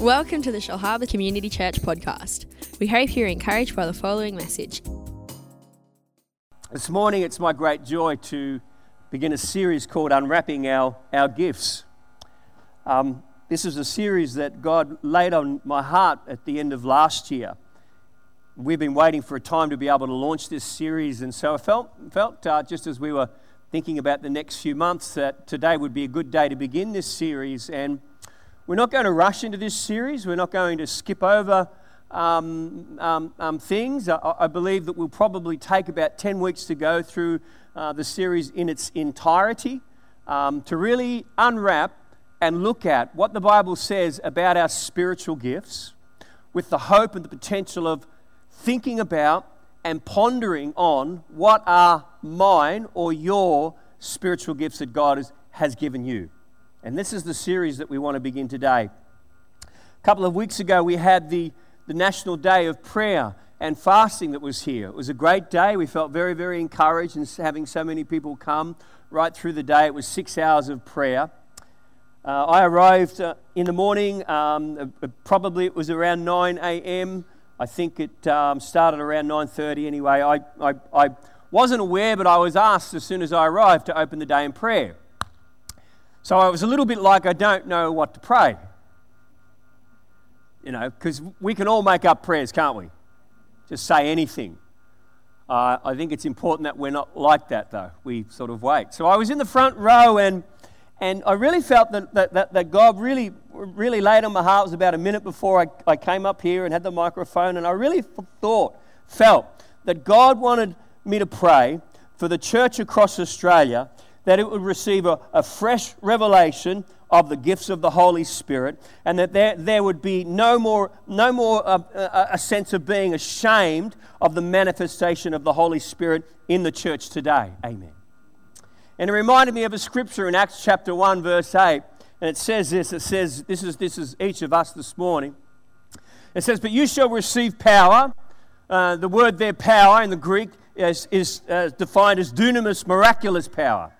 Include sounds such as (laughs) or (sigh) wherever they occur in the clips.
Welcome to the Shellharbour Community Church podcast. We hope you're encouraged by the following message. This morning, it's my great joy to begin a series called Unwrapping Our, our Gifts. Um, this is a series that God laid on my heart at the end of last year. We've been waiting for a time to be able to launch this series, and so I felt, felt uh, just as we were thinking about the next few months that today would be a good day to begin this series. And we're not going to rush into this series, we're not going to skip over um, um, um, things. I, I, believe that we'll probably take about 10 weeks to go through uh, the series in its entirety um, to really unwrap and look at what the Bible says about our spiritual gifts with the hope and the potential of thinking about and pondering on what are mine or your spiritual gifts that God has, has given you. And this is the series that we want to begin today. A couple of weeks ago, we had the, the National Day of Prayer and Fasting that was here. It was a great day. We felt very, very encouraged in having so many people come right through the day. It was six hours of prayer. Uh, I arrived uh, in the morning, um, uh, probably it was around 9 a.m. I think it um, started around 9.30 anyway. I, I, I wasn't aware, but I was asked as soon as I arrived to open the day in prayer. So I was a little bit like, I don't know what to pray. You know, because we can all make up prayers, can't we? Just say anything. Uh, I think it's important that we're not like that, though. We sort of wait. So I was in the front row, and, and I really felt that, that, that, that God really, really laid on my heart. It was about a minute before I, I came up here and had the microphone, and I really thought, felt that God wanted me to pray for the church across Australia that it would receive a, a fresh revelation of the gifts of the Holy Spirit, and that there, there would be no more, no more a, uh, a sense of being ashamed of the manifestation of the Holy Spirit in the church today. Amen. And it reminded me of a scripture in Acts chapter 1, verse 8, and it says this it says, This is, this is each of us this morning. It says, But you shall receive power. Uh, the word there, power, in the Greek, is, is uh, defined as dunamis, miraculous power.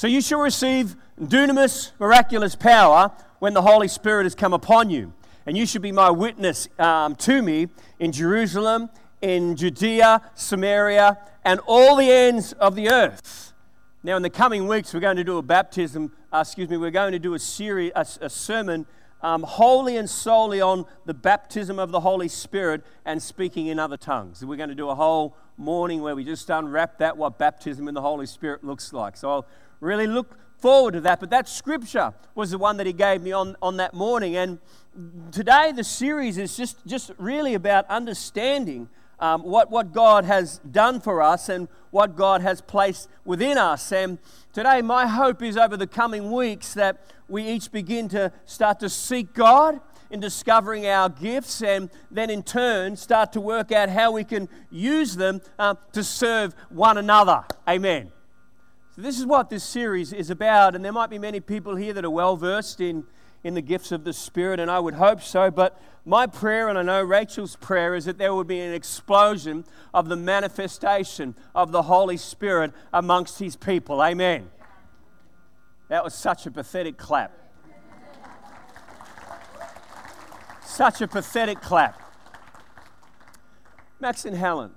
So you shall receive dunamis, miraculous power when the Holy Spirit has come upon you. And you shall be my witness um, to me in Jerusalem, in Judea, Samaria, and all the ends of the earth. Now, in the coming weeks, we're going to do a baptism, uh, excuse me, we're going to do a series, a, a sermon um, wholly and solely on the baptism of the Holy Spirit and speaking in other tongues. We're going to do a whole morning where we just unwrap that, what baptism in the Holy Spirit looks like. So I'll really look forward to that. But that scripture was the one that he gave me on, on that morning. And today, the series is just, just really about understanding um, what, what God has done for us and what God has placed within us. And today, my hope is over the coming weeks that we each begin to start to seek God in discovering our gifts and then in turn start to work out how we can use them uh, to serve one another. Amen. This is what this series is about, and there might be many people here that are well versed in, in the gifts of the Spirit, and I would hope so. But my prayer, and I know Rachel's prayer, is that there would be an explosion of the manifestation of the Holy Spirit amongst His people. Amen. That was such a pathetic clap. Such a pathetic clap. Max and Helen,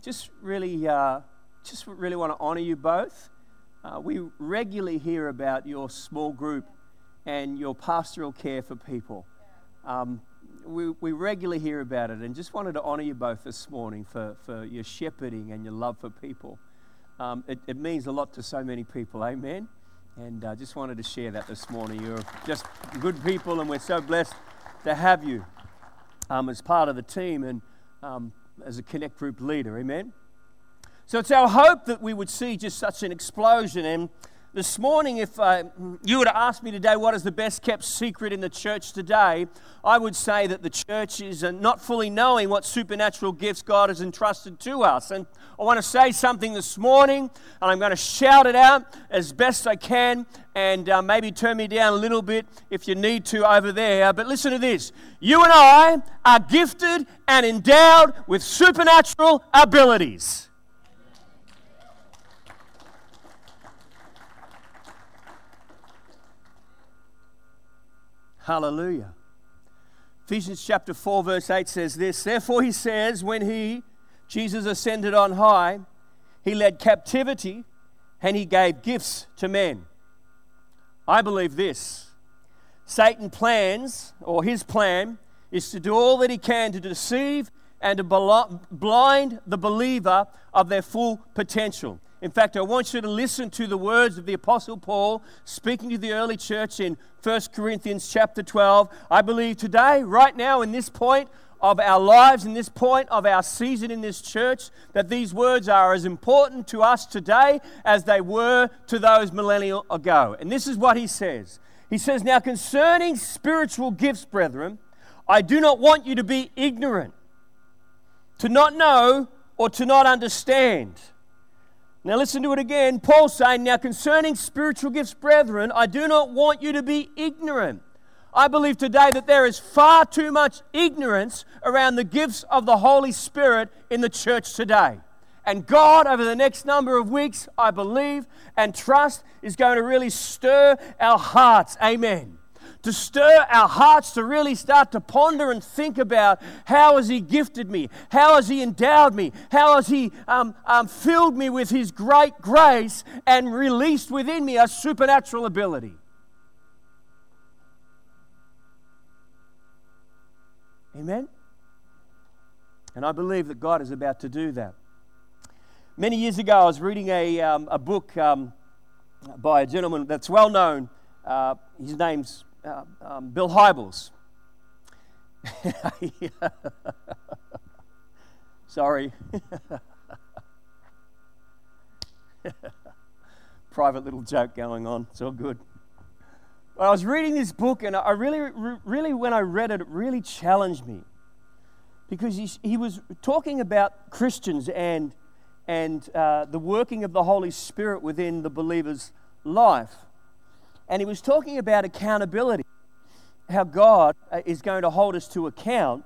just really. Uh, just really want to honor you both. Uh, we regularly hear about your small group and your pastoral care for people. Um, we, we regularly hear about it and just wanted to honor you both this morning for, for your shepherding and your love for people. Um, it, it, means a lot to so many people, amen? And I uh, just wanted to share that this morning. You're just good people, and we're so blessed to have you um, as part of the team and um, as a Connect Group leader, amen? So it's our hope that we would see just such an explosion. And this morning, if uh, you were to ask me today what is the best kept secret in the church today, I would say that the church is uh, not fully knowing what supernatural gifts God has entrusted to us. And I want to say something this morning, and I'm going to shout it out as best I can, and uh, maybe turn me down a little bit if you need to over there. But listen to this you and I are gifted and endowed with supernatural abilities. Hallelujah. Ephesians chapter 4, verse 8 says this Therefore, he says, when he, Jesus, ascended on high, he led captivity and he gave gifts to men. I believe this Satan plans, or his plan, is to do all that he can to deceive and to blind the believer of their full potential. In fact, I want you to listen to the words of the Apostle Paul speaking to the early church in 1 Corinthians chapter 12. I believe today, right now, in this point of our lives, in this point of our season in this church, that these words are as important to us today as they were to those millennia ago. And this is what he says He says, Now concerning spiritual gifts, brethren, I do not want you to be ignorant, to not know, or to not understand. Now, listen to it again. Paul saying, Now concerning spiritual gifts, brethren, I do not want you to be ignorant. I believe today that there is far too much ignorance around the gifts of the Holy Spirit in the church today. And God, over the next number of weeks, I believe and trust, is going to really stir our hearts. Amen to stir our hearts to really start to ponder and think about how has He gifted me? How has He endowed me? How has He um, um, filled me with His great grace and released within me a supernatural ability? Amen? And I believe that God is about to do that. Many years ago, I was reading a, um, a book um, by a gentleman that's well known. Uh, his name's uh, um, Bill Hybels. (laughs) Sorry. (laughs) Private little joke going on. It's all good. I was reading this book, and I really, really, when I read it, it really challenged me because he, he was talking about Christians and and uh, the working of the Holy Spirit within the believer's life. And he was talking about accountability, how God uh, is going to hold us to account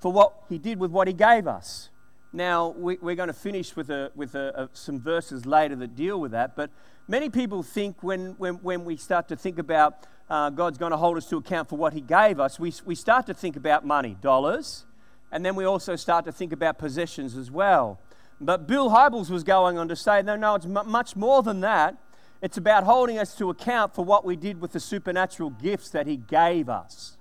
for what he did with what he gave us. Now, we, are going to finish with, a, with a, a, some verses later that deal with that, but many people think when, when, when we start to think about uh, God's going to hold us to account for what he gave us, we, we start to think about money, dollars, and then we also start to think about possessions as well. But Bill Hybels was going on to say, no, no, it's m- much more than that. It's about holding us to account for what we did with the supernatural gifts that He gave us,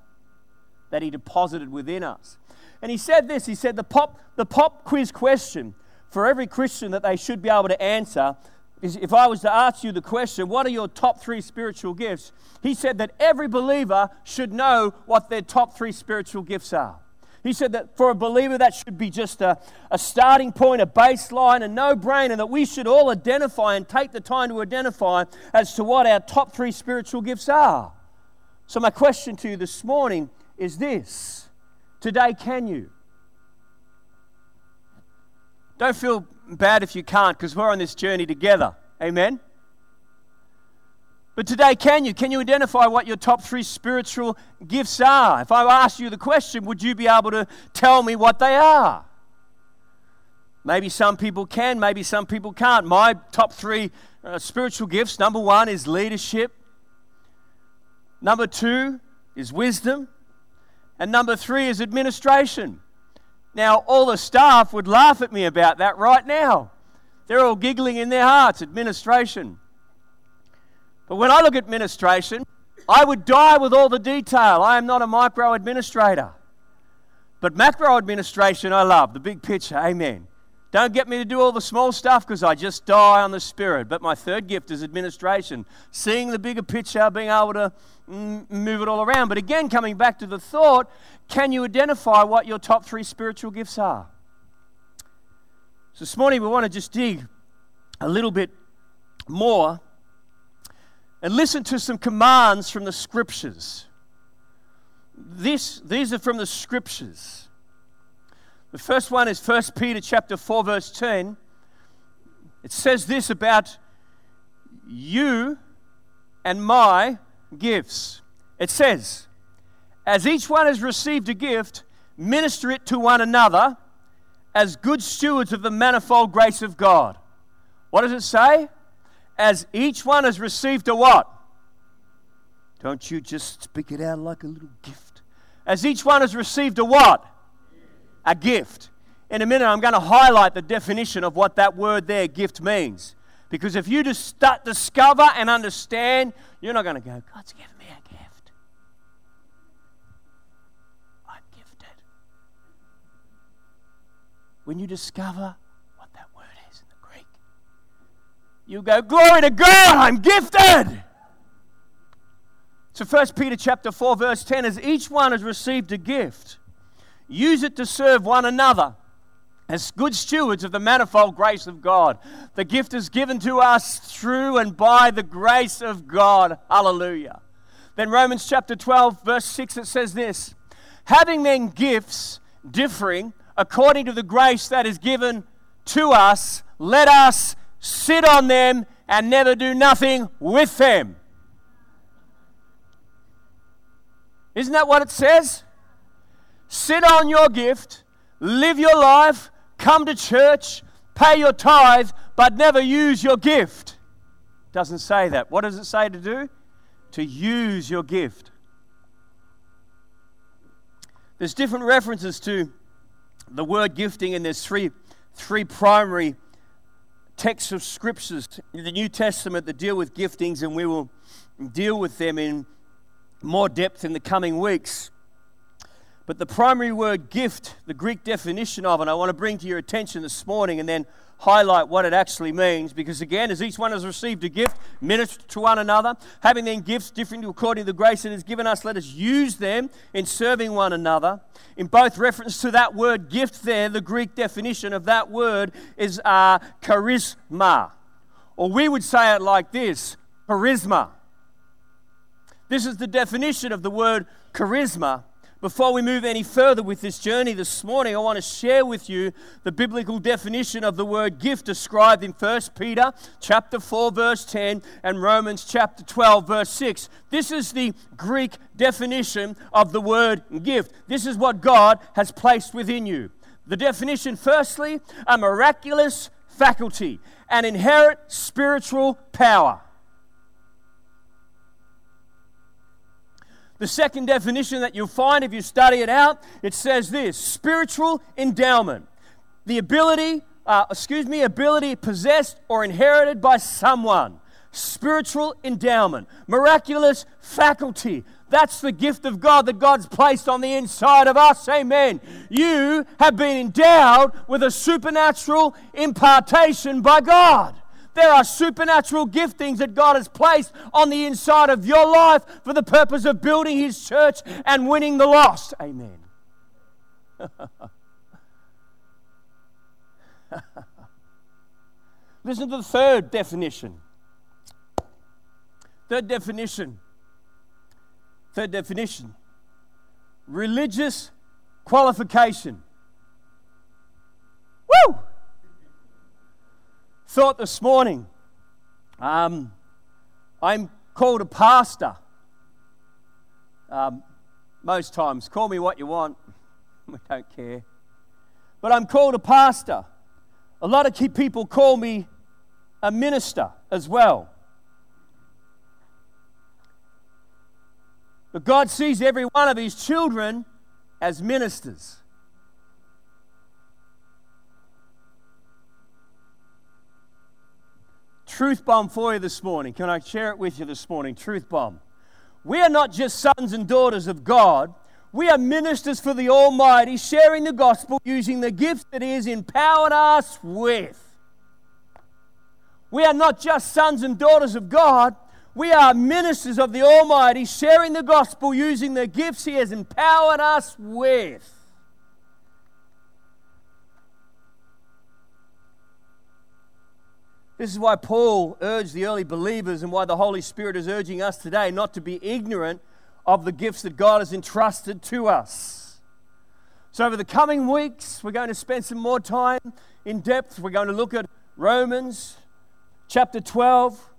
that He deposited within us. And he said this he said, the pop, the pop quiz question for every Christian that they should be able to answer is if I was to ask you the question, what are your top three spiritual gifts? He said that every believer should know what their top three spiritual gifts are. He said that for a believer, that should be just a, a starting point, a baseline, a no brainer and that we should all identify and take the time to identify as to what our top three spiritual gifts are. So, my question to you this morning is this Today, can you? Don't feel bad if you can't because we're on this journey together. Amen? But today, can you? Can you identify what your top three spiritual gifts are? If I ask you the question, would you be able to tell me what they are? Maybe some people can, maybe some people can't. My top three uh, spiritual gifts number one is leadership, number two is wisdom, and number three is administration. Now, all the staff would laugh at me about that right now. They're all giggling in their hearts. Administration. But when I look at administration, I would die with all the detail. I am not a micro administrator. But macro administration, I love the big picture. Amen. Don't get me to do all the small stuff because I just die on the spirit. But my third gift is administration, seeing the bigger picture, being able to mm, move it all around. But again, coming back to the thought, can you identify what your top three spiritual gifts are? So this morning we want to just dig a little bit more and listen to some commands from the scriptures. This, these are from the scriptures. The first one is 1 Peter chapter 4 verse 10. It says this about you and my gifts. It says, as each one has received a gift, minister it to one another as good stewards of the manifold grace of God. What does it say? As each one has received a what? Don't you just speak it out like a little gift. as each one has received a what? A gift. In a minute, I'm going to highlight the definition of what that word there, gift, means. Because if you just start, discover and understand, you're not going to go, God's given me a gift. I'm gifted. When you discover you go, Glory to God, I'm gifted. So 1 Peter chapter 4 verse 10 as each one has received a gift use it to serve one another as good stewards of the manifold grace of God. The gift is given to us through and by the grace of God. Hallelujah. Then Romans chapter 12 verse 6 it says this, having then gifts differing according to the grace that is given to us, let us sit on them and never do nothing with them. Isn't that what it says? Sit on your gift, live your life, come to church, pay your tithe, but never use your gift. Doesn't say that. What does it say to do? To use your gift. There's different references to the word gifting, and there's three, three primary texts of scriptures in the New Testament that deal with giftings, and we will deal with them in more depth in the coming weeks. But the primary word gift, the Greek definition of it, I want to bring to your attention this morning and then highlight what it actually means. Because again, as each one has received a gift, minister to one another, having then gifts different according to the grace that is given us, let us use them in serving one another. In both reference to that word gift there, the Greek definition of that word is uh, charisma. Or we would say it like this charisma. This is the definition of the word charisma. Before we move any further with this journey this morning, I want to share with you the biblical definition of the word gift described in 1 Peter chapter 4 verse 10 and Romans chapter 12 verse 6. This is the Greek definition of the word gift. This is what God has placed within you. The definition firstly, a miraculous faculty, an inherent spiritual power. The second definition that you'll find if you study it out, it says this spiritual endowment. The ability, uh, excuse me, ability possessed or inherited by someone. Spiritual endowment, miraculous faculty. That's the gift of God that God's placed on the inside of us. Amen. You have been endowed with a supernatural impartation by God. There are supernatural giftings that God has placed on the inside of your life for the purpose of building His church and winning the lost. Amen. (laughs) Listen to the third definition. Third definition. Third definition. Religious qualification. Thought this morning um, I'm called a pastor. Um, most times, call me what you want, (laughs) we don't care. But I'm called a pastor. A lot of people call me a minister as well. But God sees every one of His children as ministers. Truth bomb for you this morning. Can I share it with you this morning? Truth bomb. We are not just sons and daughters of God. We are ministers for the Almighty, sharing the gospel using the gifts that He has empowered us with. We are not just sons and daughters of God. We are ministers of the Almighty, sharing the gospel using the gifts He has empowered us with. This is why Paul urged the early believers and why the Holy Spirit is urging us today not to be ignorant of the gifts that God has entrusted to us. So, over the coming weeks, we're going to spend some more time in depth. We're going to look at Romans chapter 12.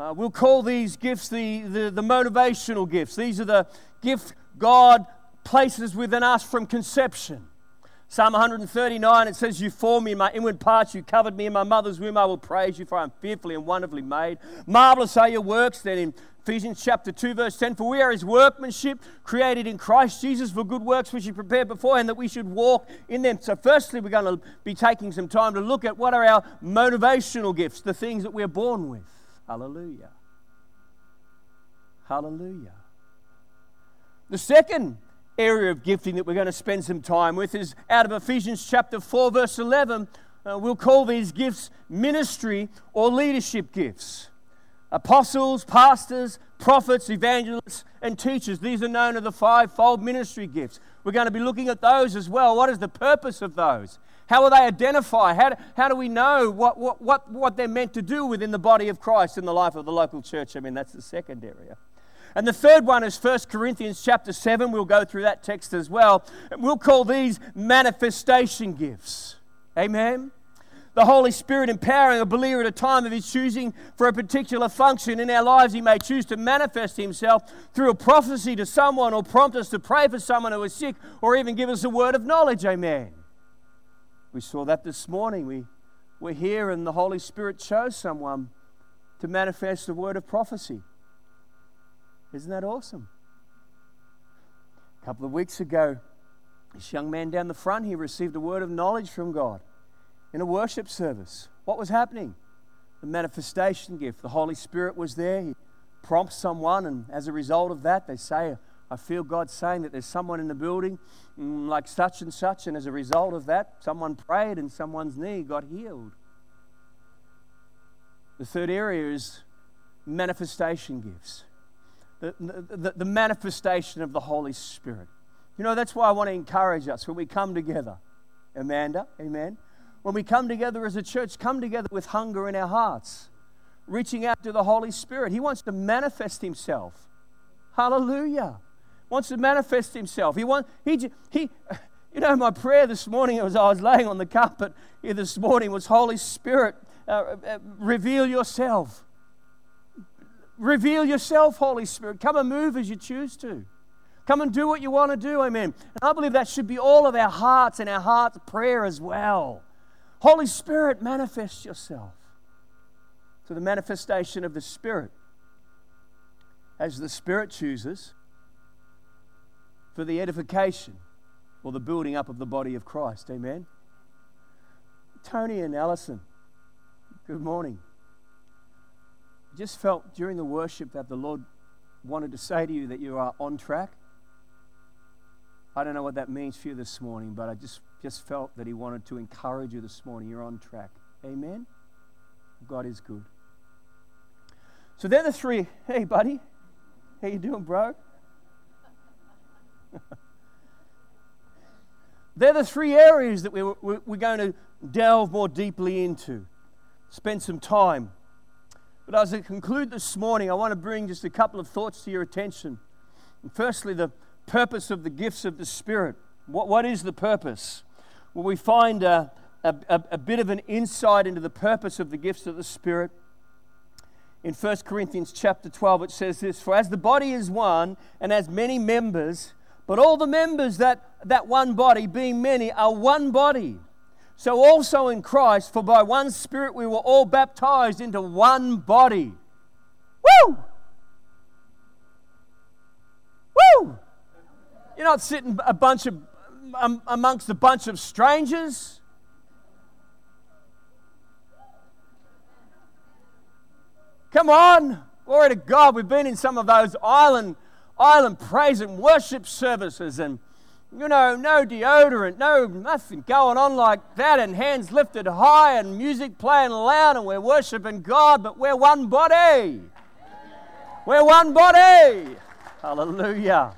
Uh, we'll call these gifts the, the, the motivational gifts. These are the gifts God places within us from conception. Psalm 139, it says, You formed me in my inward parts, you covered me in my mother's womb. I will praise you, for I am fearfully and wonderfully made. Marvelous are your works. Then in Ephesians chapter 2, verse 10 For we are his workmanship, created in Christ Jesus for good works which he prepared beforehand that we should walk in them. So, firstly, we're going to be taking some time to look at what are our motivational gifts, the things that we're born with. Hallelujah. Hallelujah. The second area of gifting that we're going to spend some time with is out of Ephesians chapter 4, verse 11. Uh, we'll call these gifts ministry or leadership gifts apostles, pastors, prophets, evangelists, and teachers. These are known as the fivefold ministry gifts. We're going to be looking at those as well. What is the purpose of those? How are they identified? How do, how do we know what, what, what, what they're meant to do within the body of Christ in the life of the local church? I mean, that's the second area. And the third one is 1 Corinthians chapter 7. We'll go through that text as well. And we'll call these manifestation gifts. Amen the Holy Spirit empowering a believer at a time of his choosing for a particular function in our lives. He may choose to manifest himself through a prophecy to someone or prompt us to pray for someone who is sick or even give us a word of knowledge. Amen. We saw that this morning. We were here and the Holy Spirit chose someone to manifest the word of prophecy. Isn't that awesome? A couple of weeks ago, this young man down the front, he received a word of knowledge from God in a worship service. What was happening? The manifestation gift. The Holy Spirit was there. He prompts someone, and as a result of that, they say, I feel God saying that there's someone in the building mm, like such and such, and as a result of that, someone prayed and someone's knee got healed. The third area is manifestation gifts. The, the, manifestation of the Holy Spirit. You know, that's why I want to encourage us when we come together. Amanda, amen when we come together as a church, come together with hunger in our hearts, reaching out to the Holy Spirit. He wants to manifest Himself. Hallelujah. Wants to manifest Himself. He wants, he, he, (laughs) you know, my prayer this morning as I was laying on the carpet here this morning was Holy Spirit, uh, uh, reveal yourself. Reveal yourself, Holy Spirit. Come and move as you choose to. Come and do what you want to do. Amen. And I believe that should be all of our hearts and our heart's prayer as well. Holy Spirit, manifest yourself. So, the manifestation of the Spirit, as the Spirit chooses, for the edification or the building up of the body of Christ. Amen. Tony and Allison, good morning. Just felt during the worship that the Lord wanted to say to you that you are on track. I don't know what that means for you this morning, but I just just felt that he wanted to encourage you this morning. You're on track. Amen? God is good. So they're the three. Hey, buddy. How you doing, bro? (laughs) they're the three areas that we're, we're going to delve more deeply into, spend some time. But as I conclude this morning, I want to bring just a couple of thoughts to your attention. And firstly, the purpose of the gifts of the Spirit. What, what is the purpose? Well, we find a, a, a bit of an insight into the purpose of the gifts of the Spirit. In 1 Corinthians chapter 12, it says this For as the body is one and has many members, but all the members that, that one body, being many, are one body. So also in Christ, for by one Spirit we were all baptized into one body. Woo! Woo! You're not sitting a bunch of um, amongst a bunch of strangers? Come on. Glory to God. We've been in some of those island, island praise and worship services and you know, no deodorant, no nothing going on like that, and hands lifted high and music playing loud, and we're worshiping God, but we're one body. We're one body. Hallelujah.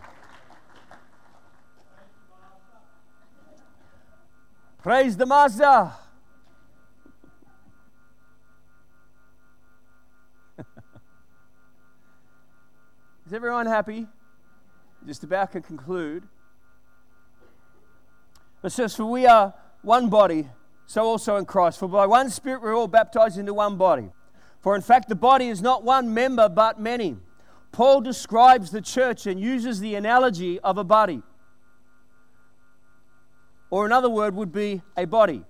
Praise the Master. (laughs) Is everyone happy? Just about to conclude. It says, For we are one body, so also in Christ. For by one Spirit we're all baptized into one body. For in fact, the body is not one member, but many. Paul describes the church and uses the analogy of a body or another word would be a body.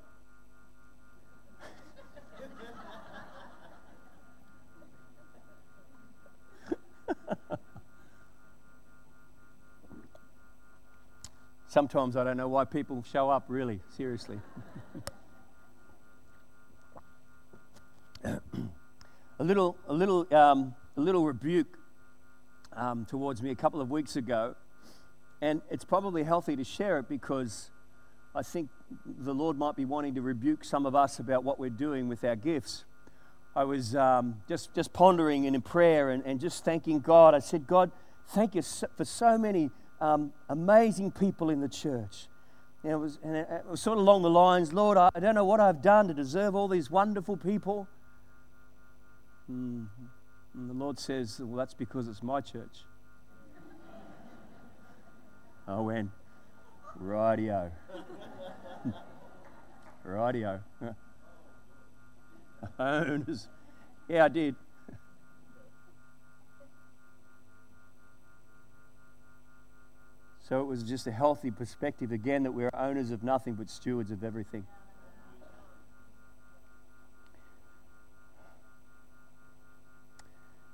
Sometimes I don't know why people show up, really, seriously. a little, a little, um, a little rebuke um, towards me a couple of weeks ago, and it's probably healthy to share it because I think the Lord might be wanting to rebuke some of us about what we're doing with our gifts. I was um, just, just pondering and in prayer and, and just thanking God. I said, God, thank you for so many um, amazing people in the church. And it, was, and it was sort of along the lines, Lord, I, don't know what I've done to deserve all these wonderful people. Mm-hmm. And the Lord says, Well, that's because it's my church. I went, Rightio. (laughs) Rightio. (laughs) Owners. Yeah, I did. So it was just a healthy perspective again that we're owners of nothing but stewards of everything.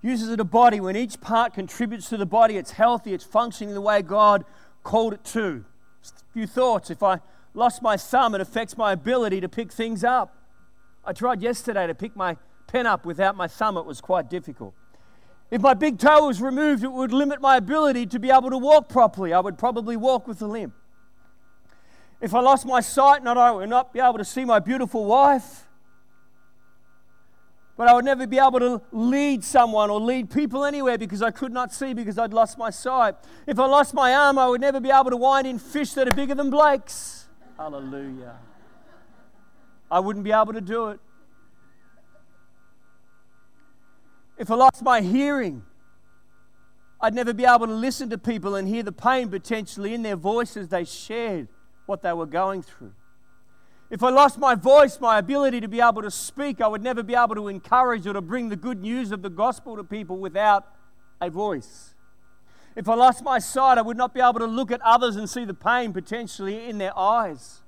uses it a body. When each part contributes to the body, it's healthy, it's functioning the way God called it to. Just a few thoughts. If I lost my thumb, it affects my ability to pick things up. I tried yesterday to pick my pen up without my thumb, it was quite difficult. If my big toe was removed, it would limit my ability to be able to walk properly. I would probably walk with a limp. If I lost my sight, not I would not be able to see my beautiful wife. But I would never be able to lead someone or lead people anywhere because I could not see because I'd lost my sight. If I lost my arm, I would never be able to wind in fish that are bigger than Blake's. Hallelujah. I wouldn't be able to do it. If I lost my hearing, I'd never be able to listen to people and hear the pain potentially in their voices they shared what they were going through. If I lost my voice, my ability to be able to speak, I would never be able to encourage or to bring the good news of the gospel to people without a voice. If I lost my sight, I would not be able to look at others and see the pain potentially in their eyes.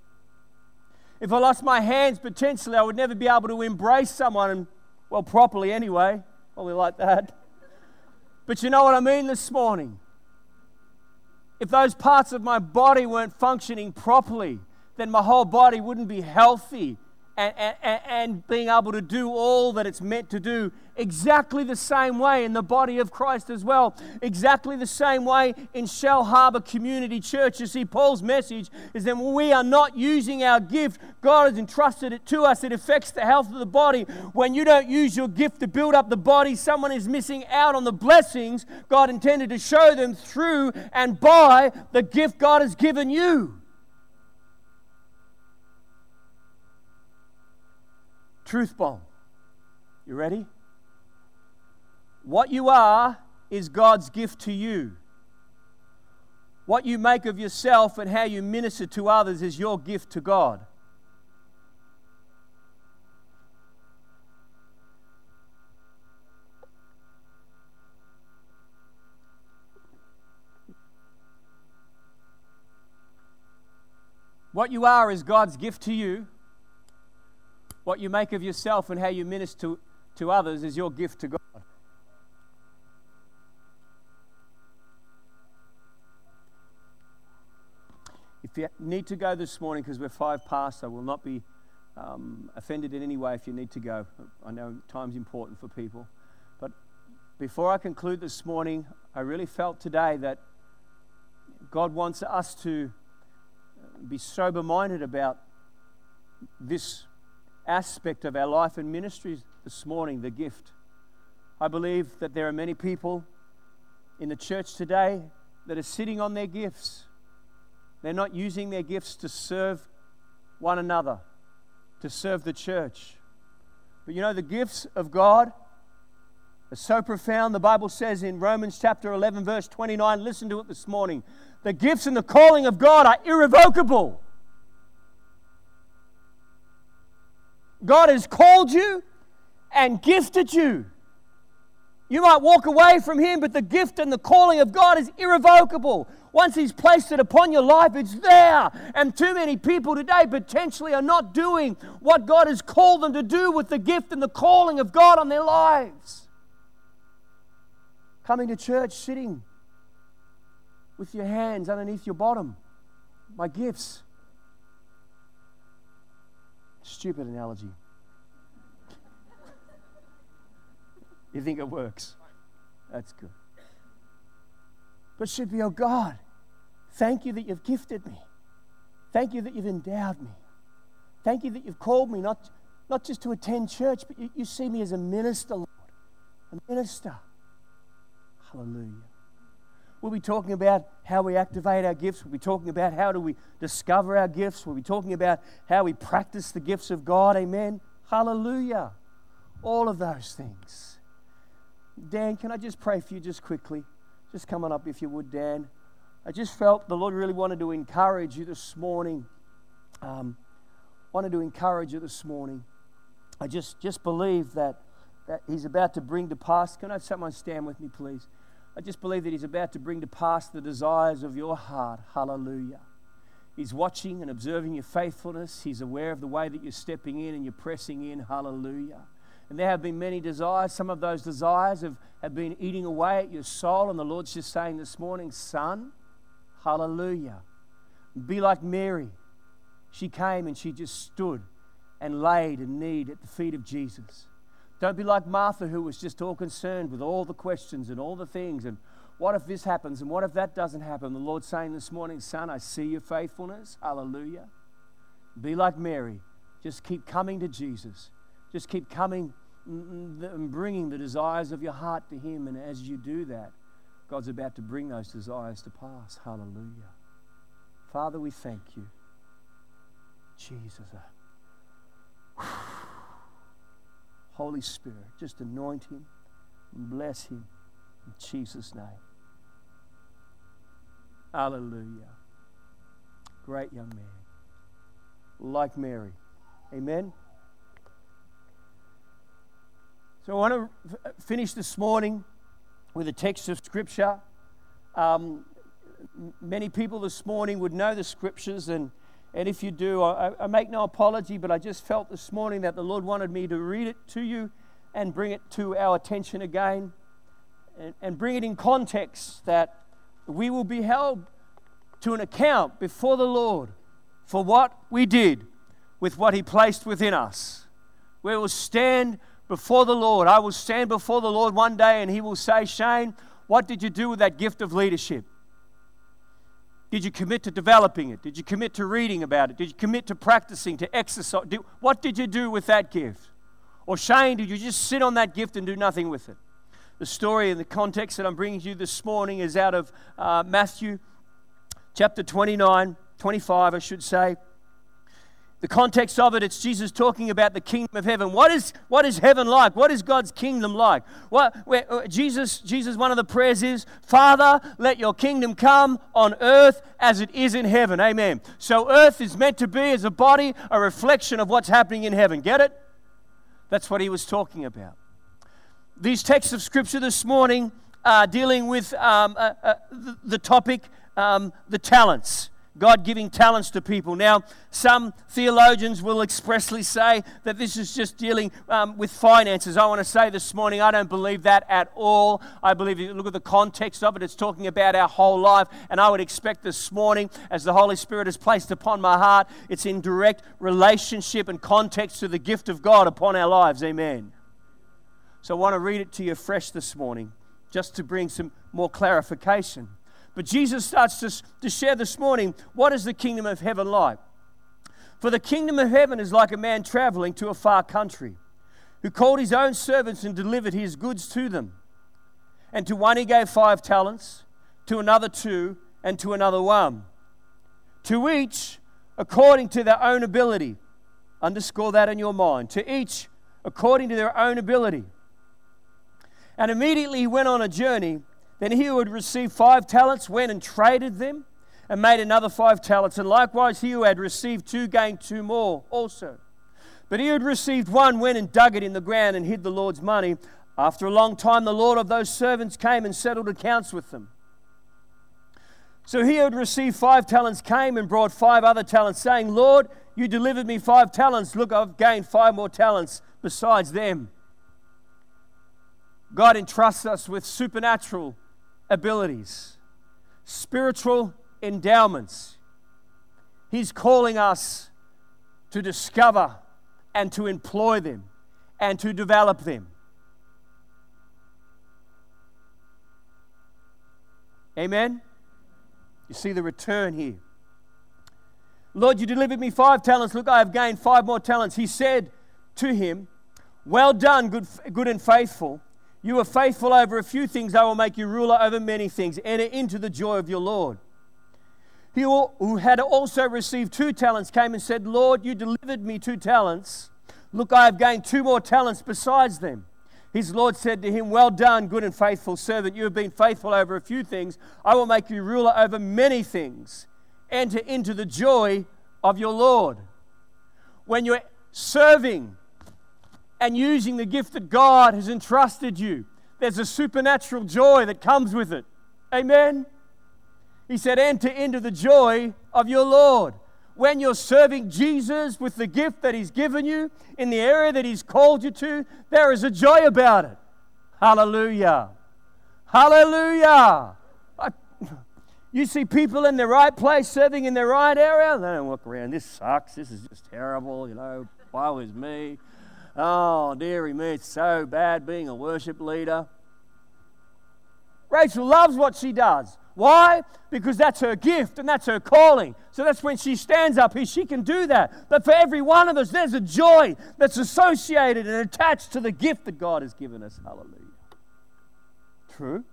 If I lost my hands, potentially I would never be able to embrace someone, and, well, properly anyway, probably like that. But you know what I mean this morning? If those parts of my body weren't functioning properly, then my whole body wouldn't be healthy and, and, and being able to do all that it's meant to do exactly the same way in the body of Christ as well. Exactly the same way in Shellharbour Community Church. You see, Paul's message is that when we are not using our gift, God has entrusted it to us. It affects the health of the body. When you don't use your gift to build up the body, someone is missing out on the blessings God intended to show them through and by the gift God has given you. Truth bomb. You ready? What you are is God's gift to you. What you make of yourself and how you minister to others is your gift to God. What you are is God's gift to you. What you make of yourself and how you minister to, to others is your gift to God. If you need to go this morning because we're five past, I will not be um, offended in any way if you need to go. I know time's important for people. But before I conclude this morning, I really felt today that God wants us to be sober minded about this aspect of our life and ministry this morning the gift. I believe that there are many people in the church today that are sitting on their gifts. They're not using their gifts to serve one another, to serve the church. But you know, the gifts of God are so profound. The Bible says in Romans chapter 11, verse 29, listen to it this morning. The gifts and the calling of God are irrevocable. God has called you and gifted you. You might walk away from Him, but the gift and the calling of God is irrevocable. Once He's placed it upon your life, it's there. And too many people today potentially are not doing what God has called them to do with the gift and the calling of God on their lives. Coming to church, sitting with your hands underneath your bottom, my gifts. Stupid analogy. you think it works? That's good. But should be, oh God, thank you that you've gifted me. Thank you that you've endowed me. Thank you that you've called me not, not just to attend church, but you, you see me as a minister, Lord. A minister. Hallelujah. We'll be talking about how we activate our gifts. We'll be talking about how do we discover our gifts. We'll be talking about how we practice the gifts of God. Amen. Hallelujah. All of those things. Dan, can I just pray for you just quickly? Just coming up if you would, Dan. I just felt the Lord really wanted to encourage you this morning. Um, wanted to encourage you this morning. I just, just believe that, that He's about to bring to pass. Can I have someone stand with me, please? I just believe that He's about to bring to pass the desires of your heart. Hallelujah. He's watching and observing your faithfulness. He's aware of the way that you're stepping in and you're pressing in. Hallelujah. And there have been many desires. Some of those desires have, have been eating away at your soul. And the Lord's just saying this morning, son, hallelujah. Be like Mary. She came and she just stood and laid in need at the feet of Jesus. Don't be like Martha, who was just all concerned with all the questions and all the things. And what if this happens? And what if that doesn't happen? The Lord's saying this morning, Son, I see your faithfulness. Hallelujah. Be like Mary. Just keep coming to Jesus. Just keep coming and bringing the desires of your heart to Him. And as you do that, God's about to bring those desires to pass. Hallelujah. Father, we thank you. Jesus. Holy Spirit, just anoint him and bless him in Jesus' name. Hallelujah. Great young man. Like Mary. Amen. So I want to finish this morning with a text of Scripture. Um, many people this morning would know the Scriptures, and and if you do, I, I, make no apology, but I just felt this morning that the Lord wanted me to read it to you and bring it to our attention again and, and bring it in context that we will be held to an account before the Lord for what we did with what He placed within us. We will stand before the Lord. I will stand before the Lord one day and He will say, Shane, what did you do with that gift of leadership? Did you commit to developing it? Did you commit to reading about it? Did you commit to practicing, to exercise? what did you do with that gift? Or Shane, did you just sit on that gift and do nothing with it? The story and the context that I'm bringing to you this morning is out of uh, Matthew chapter 29, 25, I should say the context of it, it's Jesus talking about the kingdom of heaven. What is, what is heaven like? What is God's kingdom like? What, where, uh, Jesus, Jesus, one of the prayers is, Father, let your kingdom come on earth as it is in heaven. Amen. So earth is meant to be, as a body, a reflection of what's happening in heaven. Get it? That's what he was talking about. These texts of scripture this morning are dealing with um, uh, uh, the, the, topic, um, the talents. God giving talents to people. Now, some theologians will expressly say that this is just dealing um, with finances. I want to say this morning, I don't believe that at all. I believe, if you look at the context of it, it's talking about our whole life. And I would expect this morning, as the Holy Spirit has placed upon my heart, it's in direct relationship and context to the gift of God upon our lives. Amen. So I want to read it to you fresh this morning, just to bring some more clarification. But Jesus starts to, to share this morning what is the kingdom of heaven like? For the kingdom of heaven is like a man traveling to a far country who called his own servants and delivered his goods to them. And to one he gave five talents, to another two, and to another one. To each according to their own ability. Underscore that in your mind. To each according to their own ability. And immediately he went on a journey then he who had received five talents went and traded them and made another five talents. And likewise, he who had received two gained two more also. But he who had received one went and dug it in the ground and hid the Lord's money. After a long time, the Lord of those servants came and settled accounts with them. So he who had received five talents came and brought five other talents, saying, Lord, you delivered me five talents. Look, I've gained five more talents besides them. God entrusts us with supernatural abilities, spiritual endowments. He's calling us to discover and to employ them and to develop them. Amen? You see the return here. Lord, you delivered me five talents. Look, I have gained five more talents. He said to him, Well done, good, good and faithful. You are faithful over a few things. I will make you ruler over many things. Enter into the joy of your Lord. He who had also received two talents came and said, Lord, you delivered me two talents. Look, I have gained two more talents besides them. His Lord said to him, Well done, good and faithful servant. You have been faithful over a few things. I will make you ruler over many things. Enter into the joy of your Lord. When you're serving and using the gift that God has entrusted you, there's a supernatural joy that comes with it. Amen. He said, Enter into the joy of your Lord. When you're serving Jesus with the gift that He's given you in the area that He's called you to, there is a joy about it. Hallelujah. Hallelujah. I, you see people in the right place serving in the right area, they don't look around. This sucks. This is just terrible. You know, woe is me. Oh, dearie me, it's so bad being a worship leader. Rachel loves what she does. Why? Because that's her gift and that's her calling. So that's when she stands up here, she can do that. But for every one of us, there's a joy that's associated and attached to the gift that God has given us. Hallelujah. True.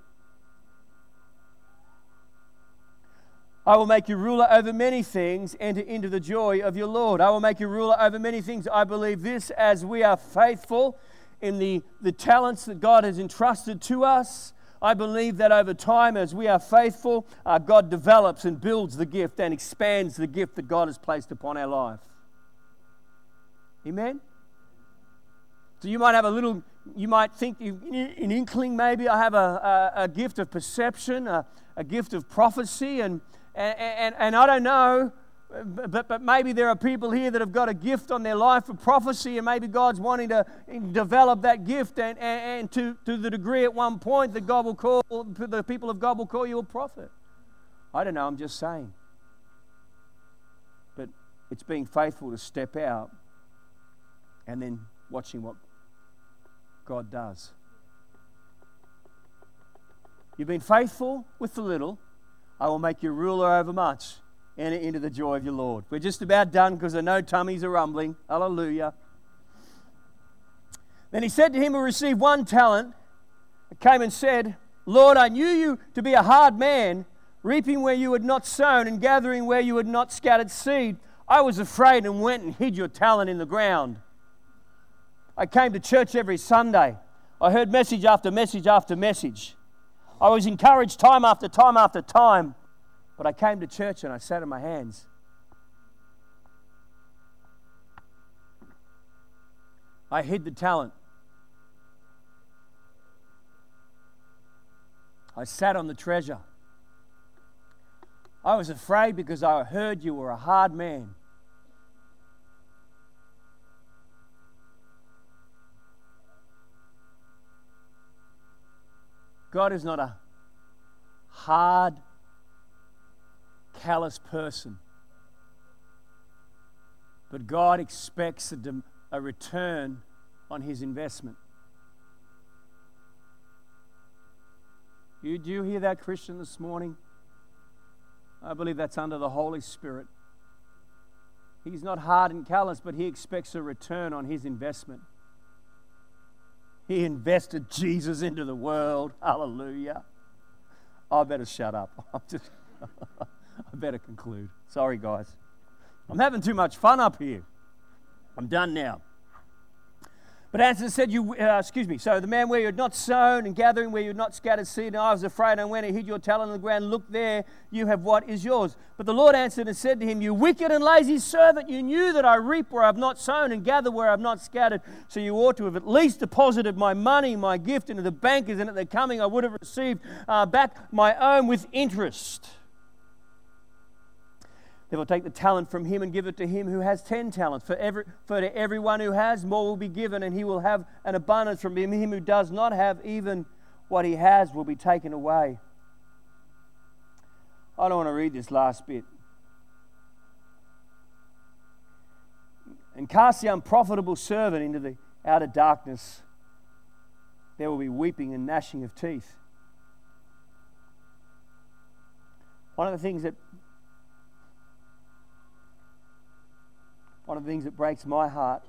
I will make you ruler over many things. Enter into the joy of your Lord. I will make you ruler over many things. I believe this as we are faithful in the, the talents that God has entrusted to us I believe that over time, as we are faithful, uh, God develops and builds the gift and expands the gift that God has placed upon our life. Amen? So you might have a little, you might think, an inkling maybe, I have a, a, a gift of perception, a, a, gift of prophecy, and, and, and, and I don't know but, but maybe there are people here that have got a gift on their life of prophecy, and maybe God's wanting to eh, develop that gift, and, and, and to, to the degree at one point that God will call, the people of God will call you a prophet. I don't know, I'm just saying. But it's being faithful to step out and then watching what God does. You've been faithful with the little, I will make you ruler over much enter into the joy of your Lord. We're just about done because I know tummies are rumbling. Hallelujah. Then he said to him who received one talent, came and said, Lord, I knew you to be a hard man, reaping where you had not sown and gathering where you had not scattered seed. I was afraid and went and hid your talent in the ground. I came to church every Sunday. I heard message after message after message. I was encouraged time after time after time. But I came to church and I sat in my hands. I hid the talent. I sat on the treasure. I was afraid because I heard you were a hard man. God is not a hard callous person. But God expects a, a return on his investment. You, do you hear that, Christian, this morning? I believe that's under the Holy Spirit. He's not hard and callous, but he expects a return on his investment. He invested Jesus into the world. Hallelujah. I better shut up. (laughs) I'm just. (laughs) I better conclude. Sorry, guys. I'm having too much fun up here. I'm done now. But answer said, "You, uh, excuse me. So the man where you had not sown and gathering where you had not scattered seed, and I was afraid and went and hid your talent in the ground. Look there, you have what is yours." But the Lord answered and said to him, "You wicked and lazy servant, you knew that I reap where I have not sown and gather where I have not scattered. So you ought to have at least deposited my money, my gift, into the bankers, and at their coming I would have received uh, back my own with interest." They will take the talent from him and give it to him who has ten talents. For, every, for to everyone who has, more will be given, and he will have an abundance from him. Him who does not have, even what he has will be taken away. I don't want to read this last bit. and cast the unprofitable servant into the outer darkness. There will be weeping and gnashing of teeth. One of the things that one of the things that breaks my heart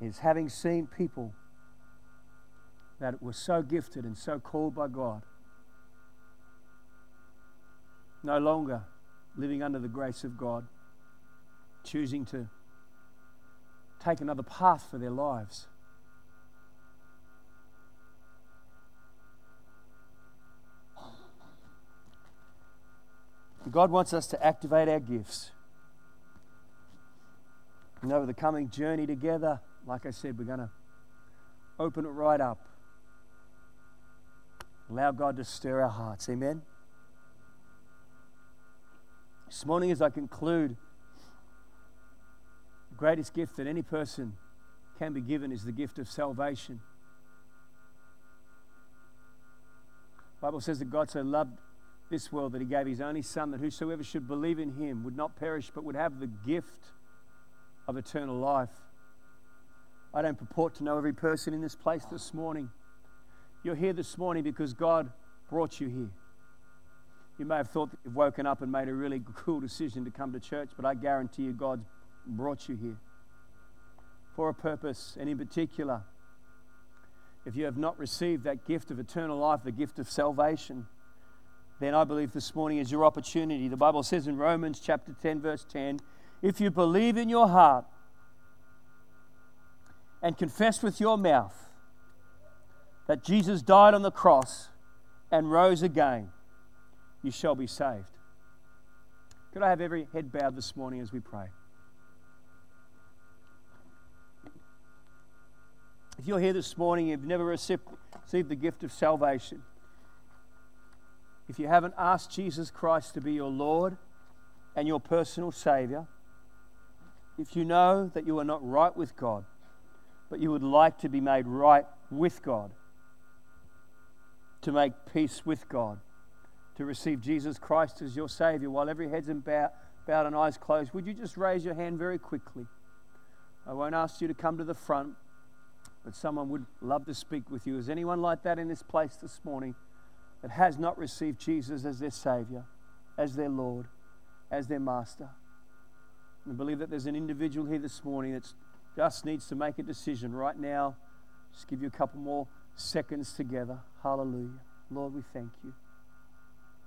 is having seen people that were so gifted and so called by God no longer living under the grace of God, choosing to take another path for their lives. God wants us to activate our gifts. And over the coming journey together, like I said, we're going to open it right up. Allow God to stir our hearts. Amen. This morning, as I conclude, the greatest gift that any person can be given is the gift of salvation. The Bible says that God so loved this world that he gave his only Son, that whosoever should believe in him would not perish but would have the gift of eternal life. I don't purport to know every person in this place this morning. You're here this morning because God brought you here. You may have thought that you've woken up and made a really cool decision to come to church, but I guarantee you God's brought you here for a purpose, and in particular, if you have not received that gift of eternal life, the gift of salvation, then I believe this morning is your opportunity. The Bible says in Romans chapter 10, verse 10 if you believe in your heart and confess with your mouth that Jesus died on the cross and rose again, you shall be saved. Could I have every head bowed this morning as we pray? If you're here this morning, you've never received the gift of salvation if you haven't asked Jesus Christ to be your Lord and your personal Savior, if you know that you are not right with God, but you would like to be made right with God, to make peace with God, to receive Jesus Christ as your Savior, while every head's bowed, bowed and eyes closed, would you just raise your hand very quickly? I won't ask you to come to the front, but someone would love to speak with you. Is anyone like that in this place this morning? that has not received Jesus as their Savior, as their Lord, as their Master. I believe that there's an individual here this morning that just needs to make a decision right now. Just give you a couple more seconds together. Hallelujah. Lord, we thank you.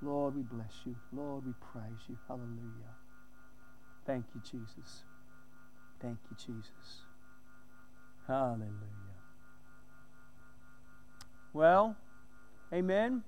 Lord, we bless you. Lord, we praise you. Hallelujah. Thank you, Jesus. Thank you, Jesus. Hallelujah. Well, amen.